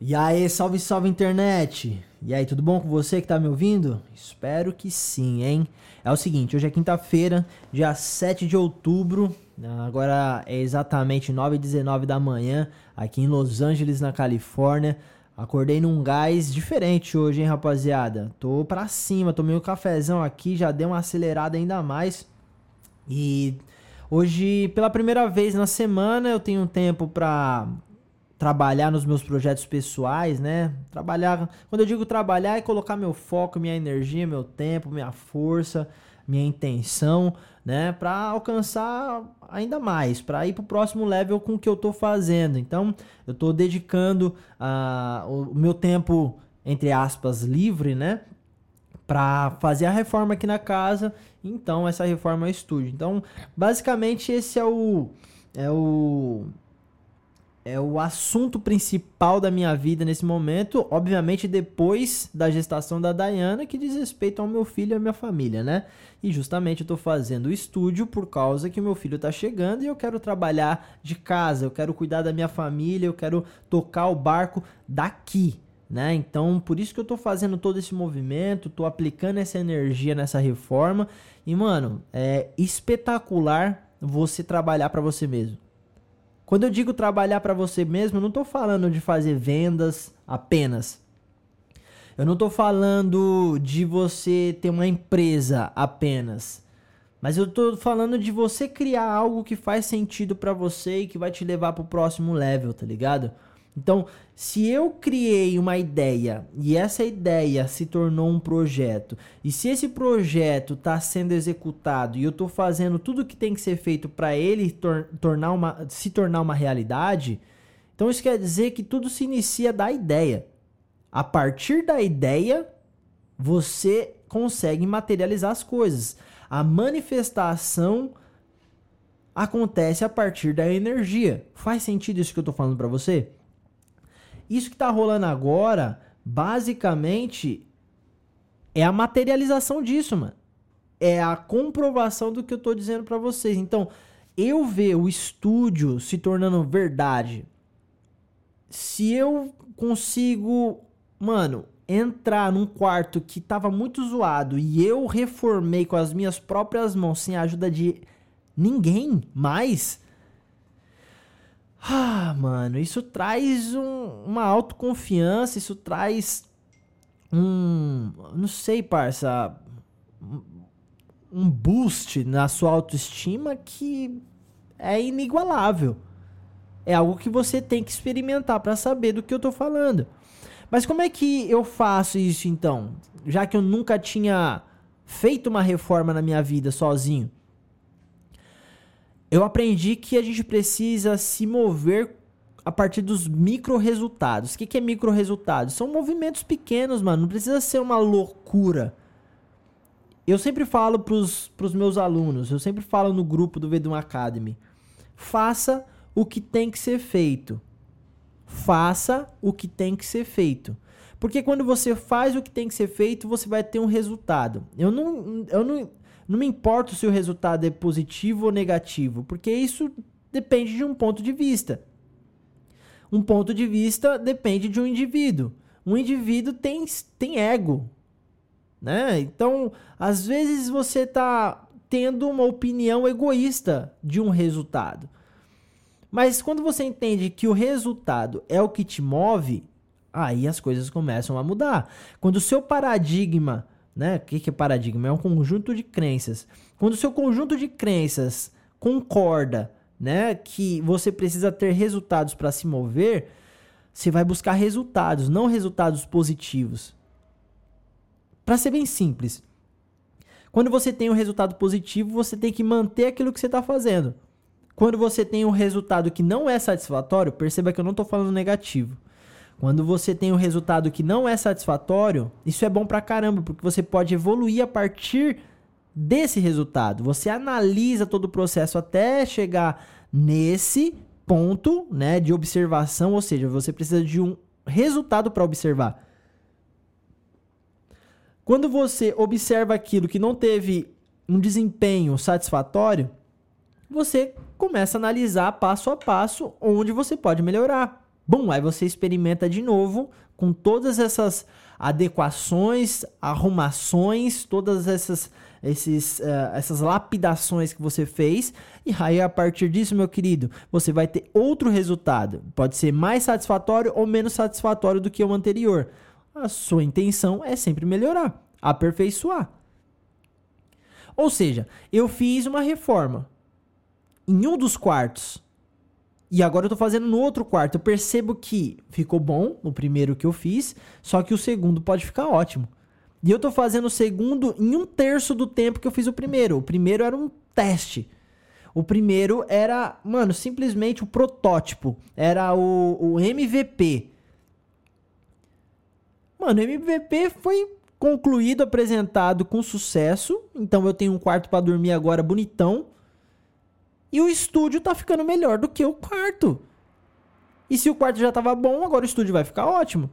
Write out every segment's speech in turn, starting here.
E aí, salve, salve internet! E aí, tudo bom com você que tá me ouvindo? Espero que sim, hein? É o seguinte, hoje é quinta-feira, dia 7 de outubro, agora é exatamente 9h19 da manhã, aqui em Los Angeles, na Califórnia. Acordei num gás diferente hoje, hein, rapaziada? Tô pra cima, tomei um cafezão aqui, já dei uma acelerada ainda mais. E hoje, pela primeira vez na semana, eu tenho tempo pra trabalhar nos meus projetos pessoais, né? Trabalhar, quando eu digo trabalhar é colocar meu foco, minha energia, meu tempo, minha força, minha intenção, né, para alcançar ainda mais, para ir para o próximo level com o que eu estou fazendo. Então, eu estou dedicando uh, o meu tempo entre aspas livre, né, para fazer a reforma aqui na casa. Então, essa reforma é estúdio. Então, basicamente esse é o é o é o assunto principal da minha vida nesse momento, obviamente depois da gestação da Diana, que diz respeito ao meu filho e à minha família, né? E justamente eu tô fazendo o estúdio por causa que o meu filho tá chegando e eu quero trabalhar de casa, eu quero cuidar da minha família, eu quero tocar o barco daqui, né? Então, por isso que eu tô fazendo todo esse movimento, tô aplicando essa energia nessa reforma e, mano, é espetacular você trabalhar para você mesmo. Quando eu digo trabalhar para você mesmo, eu não estou falando de fazer vendas apenas. Eu não estou falando de você ter uma empresa apenas. Mas eu estou falando de você criar algo que faz sentido para você e que vai te levar para o próximo level, tá ligado? Então, se eu criei uma ideia e essa ideia se tornou um projeto, e se esse projeto está sendo executado e eu estou fazendo tudo o que tem que ser feito para ele tor tornar uma, se tornar uma realidade, então isso quer dizer que tudo se inicia da ideia. A partir da ideia, você consegue materializar as coisas. A manifestação acontece a partir da energia. Faz sentido isso que eu estou falando para você? Isso que tá rolando agora, basicamente, é a materialização disso, mano. É a comprovação do que eu tô dizendo para vocês. Então, eu ver o estúdio se tornando verdade, se eu consigo, mano, entrar num quarto que tava muito zoado e eu reformei com as minhas próprias mãos sem a ajuda de ninguém mais, ah, mano, isso traz um, uma autoconfiança, isso traz um. Não sei, parça. Um boost na sua autoestima que é inigualável. É algo que você tem que experimentar para saber do que eu tô falando. Mas como é que eu faço isso então? Já que eu nunca tinha feito uma reforma na minha vida sozinho eu aprendi que a gente precisa se mover a partir dos micro resultados. O que, que é micro resultados? São movimentos pequenos, mano. Não precisa ser uma loucura. Eu sempre falo pros, pros meus alunos, eu sempre falo no grupo do Vedum Academy. Faça o que tem que ser feito. Faça o que tem que ser feito. Porque quando você faz o que tem que ser feito, você vai ter um resultado. Eu não, eu não, não me importa se o resultado é positivo ou negativo, porque isso depende de um ponto de vista. Um ponto de vista depende de um indivíduo. Um indivíduo tem, tem ego, né? Então, às vezes você está tendo uma opinião egoísta de um resultado. Mas quando você entende que o resultado é o que te move, aí as coisas começam a mudar. Quando o seu paradigma né? O que é paradigma? É um conjunto de crenças. Quando o seu conjunto de crenças concorda, né, que você precisa ter resultados para se mover, você vai buscar resultados, não resultados positivos. Para ser bem simples, quando você tem um resultado positivo, você tem que manter aquilo que você está fazendo. Quando você tem um resultado que não é satisfatório, perceba que eu não estou falando negativo. Quando você tem um resultado que não é satisfatório, isso é bom pra caramba, porque você pode evoluir a partir desse resultado. Você analisa todo o processo até chegar nesse ponto, né, de observação, ou seja, você precisa de um resultado para observar. Quando você observa aquilo que não teve um desempenho satisfatório, você começa a analisar passo a passo onde você pode melhorar Bom, aí você experimenta de novo com todas essas adequações, arrumações, todas essas esses, uh, essas lapidações que você fez, e aí a partir disso, meu querido, você vai ter outro resultado. Pode ser mais satisfatório ou menos satisfatório do que o anterior. A sua intenção é sempre melhorar, aperfeiçoar. Ou seja, eu fiz uma reforma em um dos quartos. E agora eu tô fazendo no outro quarto. Eu percebo que ficou bom no primeiro que eu fiz, só que o segundo pode ficar ótimo. E eu tô fazendo o segundo em um terço do tempo que eu fiz o primeiro. O primeiro era um teste. O primeiro era, mano, simplesmente o protótipo. Era o, o MVP. Mano, o MVP foi concluído, apresentado com sucesso. Então eu tenho um quarto para dormir agora bonitão. E o estúdio tá ficando melhor do que o quarto. E se o quarto já tava bom, agora o estúdio vai ficar ótimo.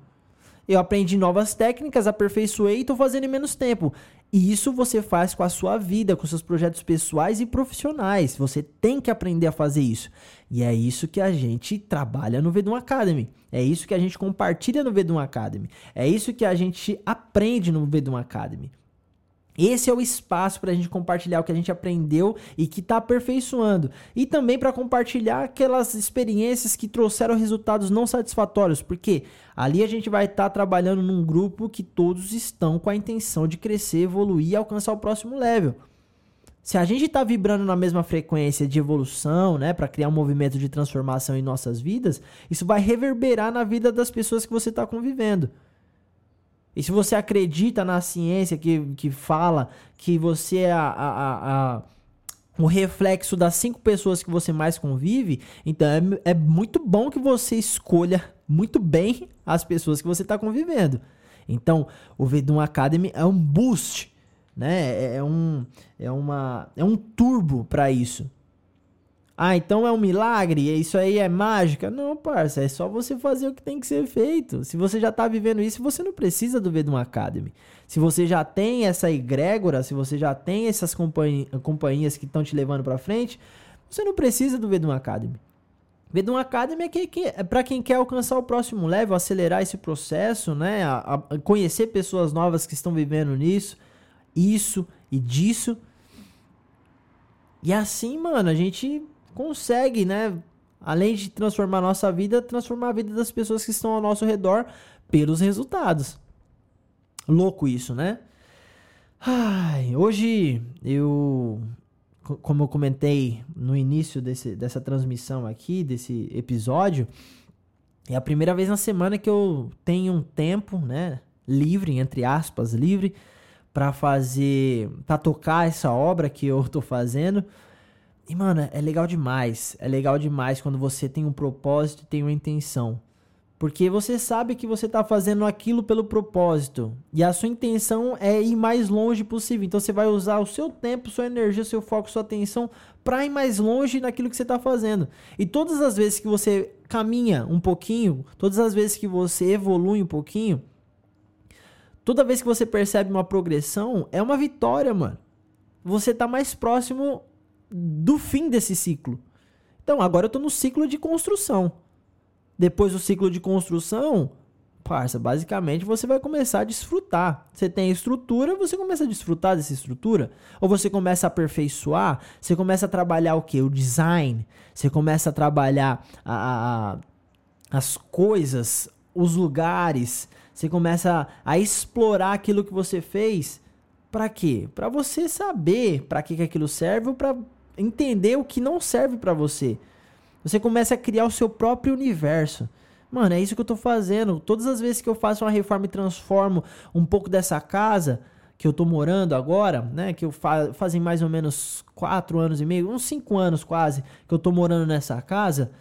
Eu aprendi novas técnicas, aperfeiçoei e estou fazendo em menos tempo. E isso você faz com a sua vida, com seus projetos pessoais e profissionais. Você tem que aprender a fazer isso. E é isso que a gente trabalha no Vedum Academy. É isso que a gente compartilha no Vedum Academy. É isso que a gente aprende no Vedum Academy. Esse é o espaço para a gente compartilhar o que a gente aprendeu e que está aperfeiçoando. E também para compartilhar aquelas experiências que trouxeram resultados não satisfatórios. Porque ali a gente vai estar tá trabalhando num grupo que todos estão com a intenção de crescer, evoluir e alcançar o próximo level. Se a gente está vibrando na mesma frequência de evolução, né, para criar um movimento de transformação em nossas vidas, isso vai reverberar na vida das pessoas que você está convivendo. E se você acredita na ciência que, que fala que você é a, a, a, o reflexo das cinco pessoas que você mais convive, então é, é muito bom que você escolha muito bem as pessoas que você está convivendo. Então, o Vedum Academy é um boost, né? É, é um, é, uma, é um turbo para isso. Ah, então é um milagre? Isso aí é mágica? Não, parça, é só você fazer o que tem que ser feito. Se você já tá vivendo isso, você não precisa do Vedum Academy. Se você já tem essa egrégora, se você já tem essas companhi companhias que estão te levando para frente, você não precisa do Vedum Academy. Vedum Academy é, que, que, é para quem quer alcançar o próximo level, acelerar esse processo, né? A, a conhecer pessoas novas que estão vivendo nisso, isso e disso. E assim, mano, a gente consegue, né? Além de transformar a nossa vida, transformar a vida das pessoas que estão ao nosso redor pelos resultados. Louco isso, né? Ai, hoje eu, como eu comentei no início desse, dessa transmissão aqui, desse episódio, é a primeira vez na semana que eu tenho um tempo, né, livre, entre aspas, livre, para fazer, para tocar essa obra que eu tô fazendo. E, mano, é legal demais. É legal demais quando você tem um propósito e tem uma intenção. Porque você sabe que você está fazendo aquilo pelo propósito. E a sua intenção é ir mais longe possível. Então você vai usar o seu tempo, sua energia, seu foco, sua atenção para ir mais longe naquilo que você está fazendo. E todas as vezes que você caminha um pouquinho, todas as vezes que você evolui um pouquinho, toda vez que você percebe uma progressão, é uma vitória, mano. Você está mais próximo do fim desse ciclo. Então, agora eu estou no ciclo de construção. Depois do ciclo de construção, parça, basicamente você vai começar a desfrutar. Você tem estrutura, você começa a desfrutar dessa estrutura. Ou você começa a aperfeiçoar, você começa a trabalhar o que? O design. Você começa a trabalhar a, a, as coisas, os lugares. Você começa a, a explorar aquilo que você fez. Para quê? Para você saber para que, que aquilo serve ou para entender o que não serve para você. Você começa a criar o seu próprio universo. Mano, é isso que eu tô fazendo. Todas as vezes que eu faço uma reforma e transformo um pouco dessa casa que eu tô morando agora, né? Que eu fa fazem mais ou menos quatro anos e meio, uns cinco anos quase, que eu tô morando nessa casa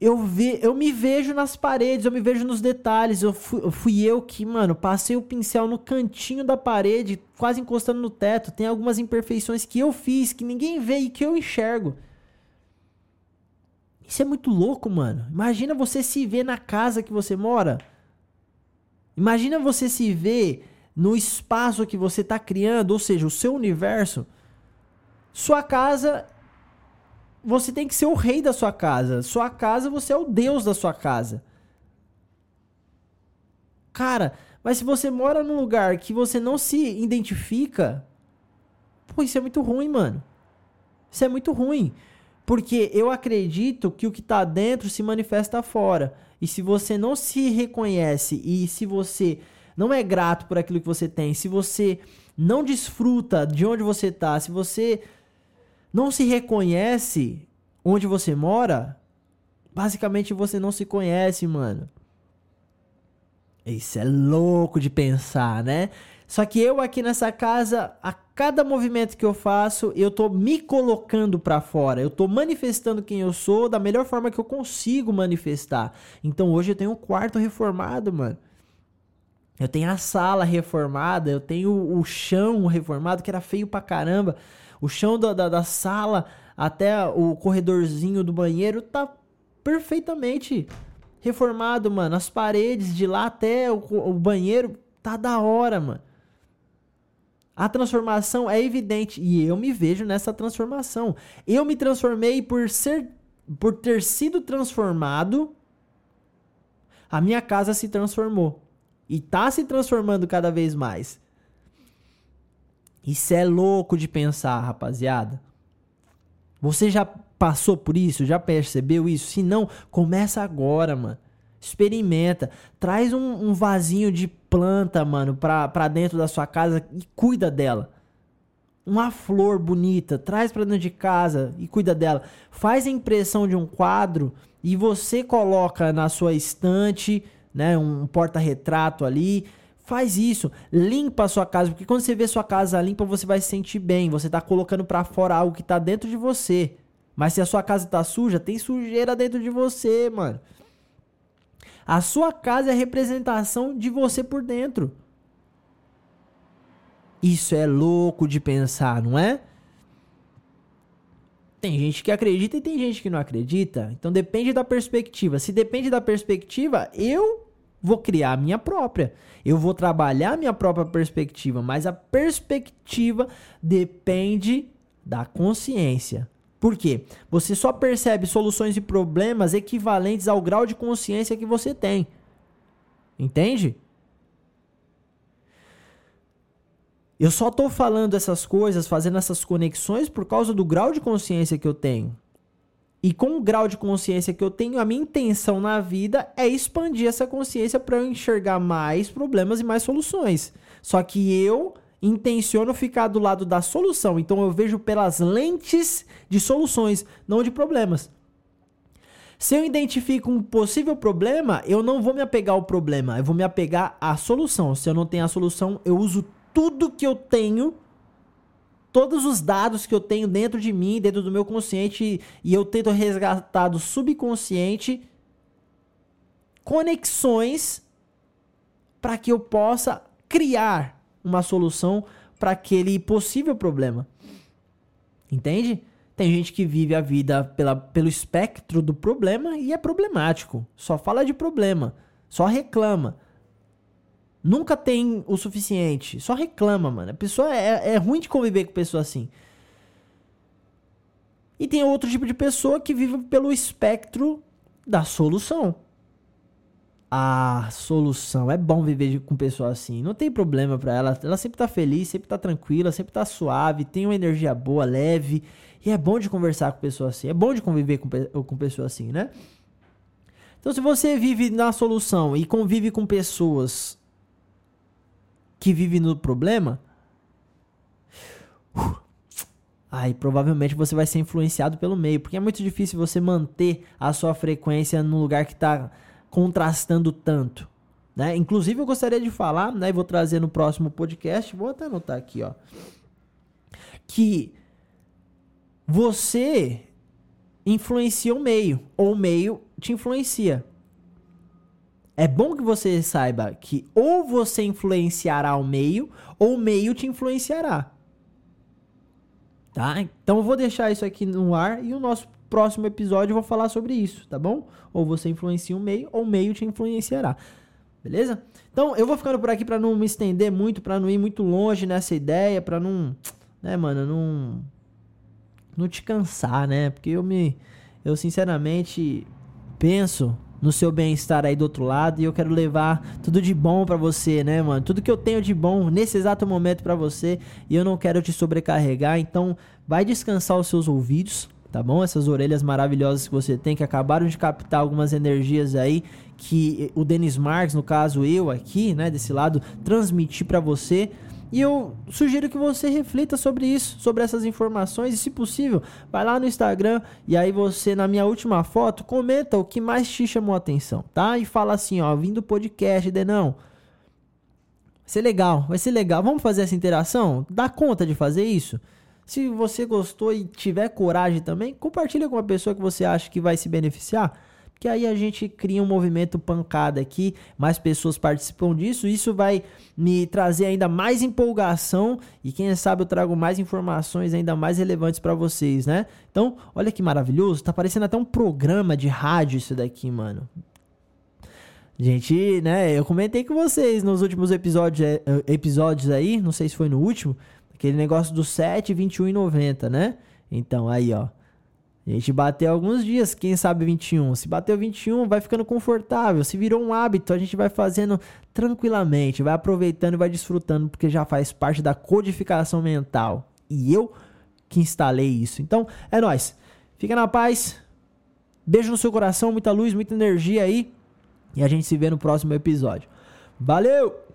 eu, ve, eu me vejo nas paredes, eu me vejo nos detalhes. Eu fui, eu fui, eu que, mano, passei o pincel no cantinho da parede, quase encostando no teto. Tem algumas imperfeições que eu fiz, que ninguém vê e que eu enxergo. Isso é muito louco, mano. Imagina você se ver na casa que você mora. Imagina você se ver no espaço que você está criando, ou seja, o seu universo. Sua casa você tem que ser o rei da sua casa. Sua casa, você é o deus da sua casa. Cara, mas se você mora num lugar que você não se identifica, pô, isso é muito ruim, mano. Isso é muito ruim. Porque eu acredito que o que tá dentro se manifesta fora. E se você não se reconhece e se você não é grato por aquilo que você tem, se você não desfruta de onde você tá, se você não se reconhece onde você mora, basicamente você não se conhece, mano. Isso é louco de pensar, né? Só que eu aqui nessa casa, a cada movimento que eu faço, eu tô me colocando para fora. Eu tô manifestando quem eu sou da melhor forma que eu consigo manifestar. Então hoje eu tenho um quarto reformado, mano. Eu tenho a sala reformada, eu tenho o chão reformado, que era feio pra caramba. O chão da, da, da sala até o corredorzinho do banheiro tá perfeitamente reformado, mano. As paredes de lá até o, o banheiro tá da hora, mano. A transformação é evidente e eu me vejo nessa transformação. Eu me transformei por ser por ter sido transformado. A minha casa se transformou e tá se transformando cada vez mais. Isso é louco de pensar, rapaziada. Você já passou por isso? Já percebeu isso? Se não, começa agora, mano. Experimenta. Traz um, um vasinho de planta, mano, pra, pra dentro da sua casa e cuida dela. Uma flor bonita, traz pra dentro de casa e cuida dela. Faz a impressão de um quadro e você coloca na sua estante, né, um porta-retrato ali. Faz isso, limpa a sua casa, porque quando você vê sua casa limpa, você vai se sentir bem. Você tá colocando para fora algo que tá dentro de você. Mas se a sua casa tá suja, tem sujeira dentro de você, mano. A sua casa é a representação de você por dentro. Isso é louco de pensar, não é? Tem gente que acredita e tem gente que não acredita. Então depende da perspectiva. Se depende da perspectiva, eu vou criar a minha própria. Eu vou trabalhar a minha própria perspectiva, mas a perspectiva depende da consciência. Por quê? Você só percebe soluções e problemas equivalentes ao grau de consciência que você tem. Entende? Eu só estou falando essas coisas, fazendo essas conexões por causa do grau de consciência que eu tenho. E com o grau de consciência que eu tenho, a minha intenção na vida é expandir essa consciência para eu enxergar mais problemas e mais soluções. Só que eu intenciono ficar do lado da solução. Então eu vejo pelas lentes de soluções, não de problemas. Se eu identifico um possível problema, eu não vou me apegar ao problema, eu vou me apegar à solução. Se eu não tenho a solução, eu uso tudo que eu tenho, todos os dados que eu tenho dentro de mim, dentro do meu consciente, e eu tento resgatar do subconsciente conexões para que eu possa criar uma solução para aquele possível problema. Entende? Tem gente que vive a vida pela, pelo espectro do problema e é problemático. Só fala de problema, só reclama. Nunca tem o suficiente, só reclama, mano. A pessoa é, é ruim de conviver com pessoa assim. E tem outro tipo de pessoa que vive pelo espectro da solução a solução. É bom viver com pessoa assim. Não tem problema para ela. Ela sempre tá feliz, sempre tá tranquila, sempre tá suave, tem uma energia boa, leve. E é bom de conversar com pessoa assim. É bom de conviver com, com pessoa assim, né? Então, se você vive na solução e convive com pessoas que vivem no problema, aí provavelmente você vai ser influenciado pelo meio, porque é muito difícil você manter a sua frequência no lugar que está contrastando tanto. Né? Inclusive, eu gostaria de falar, né, vou trazer no próximo podcast, vou até anotar aqui, ó, que você influencia o meio, ou o meio te influencia. É bom que você saiba que ou você influenciará o meio, ou o meio te influenciará. Tá? Então eu vou deixar isso aqui no ar e o nosso próximo episódio eu vou falar sobre isso, tá bom? Ou você influencia o meio, ou o meio te influenciará. Beleza? Então, eu vou ficando por aqui para não me estender muito, para não ir muito longe nessa ideia, para não, né, mano, não não te cansar, né? Porque eu me eu sinceramente penso no seu bem-estar aí do outro lado e eu quero levar tudo de bom para você, né, mano? Tudo que eu tenho de bom nesse exato momento para você e eu não quero te sobrecarregar, então vai descansar os seus ouvidos, tá bom? Essas orelhas maravilhosas que você tem que acabaram de captar algumas energias aí que o Denis Marques, no caso eu aqui, né, desse lado, transmiti para você. E eu sugiro que você reflita sobre isso, sobre essas informações e, se possível, vai lá no Instagram e aí você, na minha última foto, comenta o que mais te chamou a atenção, tá? E fala assim, ó, vindo podcast, Denão. Vai ser legal, vai ser legal. Vamos fazer essa interação? Dá conta de fazer isso? Se você gostou e tiver coragem também, compartilha com uma pessoa que você acha que vai se beneficiar que aí a gente cria um movimento pancada aqui, mais pessoas participam disso, isso vai me trazer ainda mais empolgação e quem sabe eu trago mais informações ainda mais relevantes para vocês, né? Então, olha que maravilhoso, tá parecendo até um programa de rádio isso daqui, mano. Gente, né, eu comentei com vocês nos últimos episódios, é, episódios aí, não sei se foi no último, aquele negócio do 7, 21 e 90, né? Então, aí, ó. A gente bateu alguns dias, quem sabe 21. Se bateu 21, vai ficando confortável. Se virou um hábito, a gente vai fazendo tranquilamente, vai aproveitando e vai desfrutando, porque já faz parte da codificação mental. E eu que instalei isso. Então, é nós. Fica na paz. Beijo no seu coração, muita luz, muita energia aí. E a gente se vê no próximo episódio. Valeu!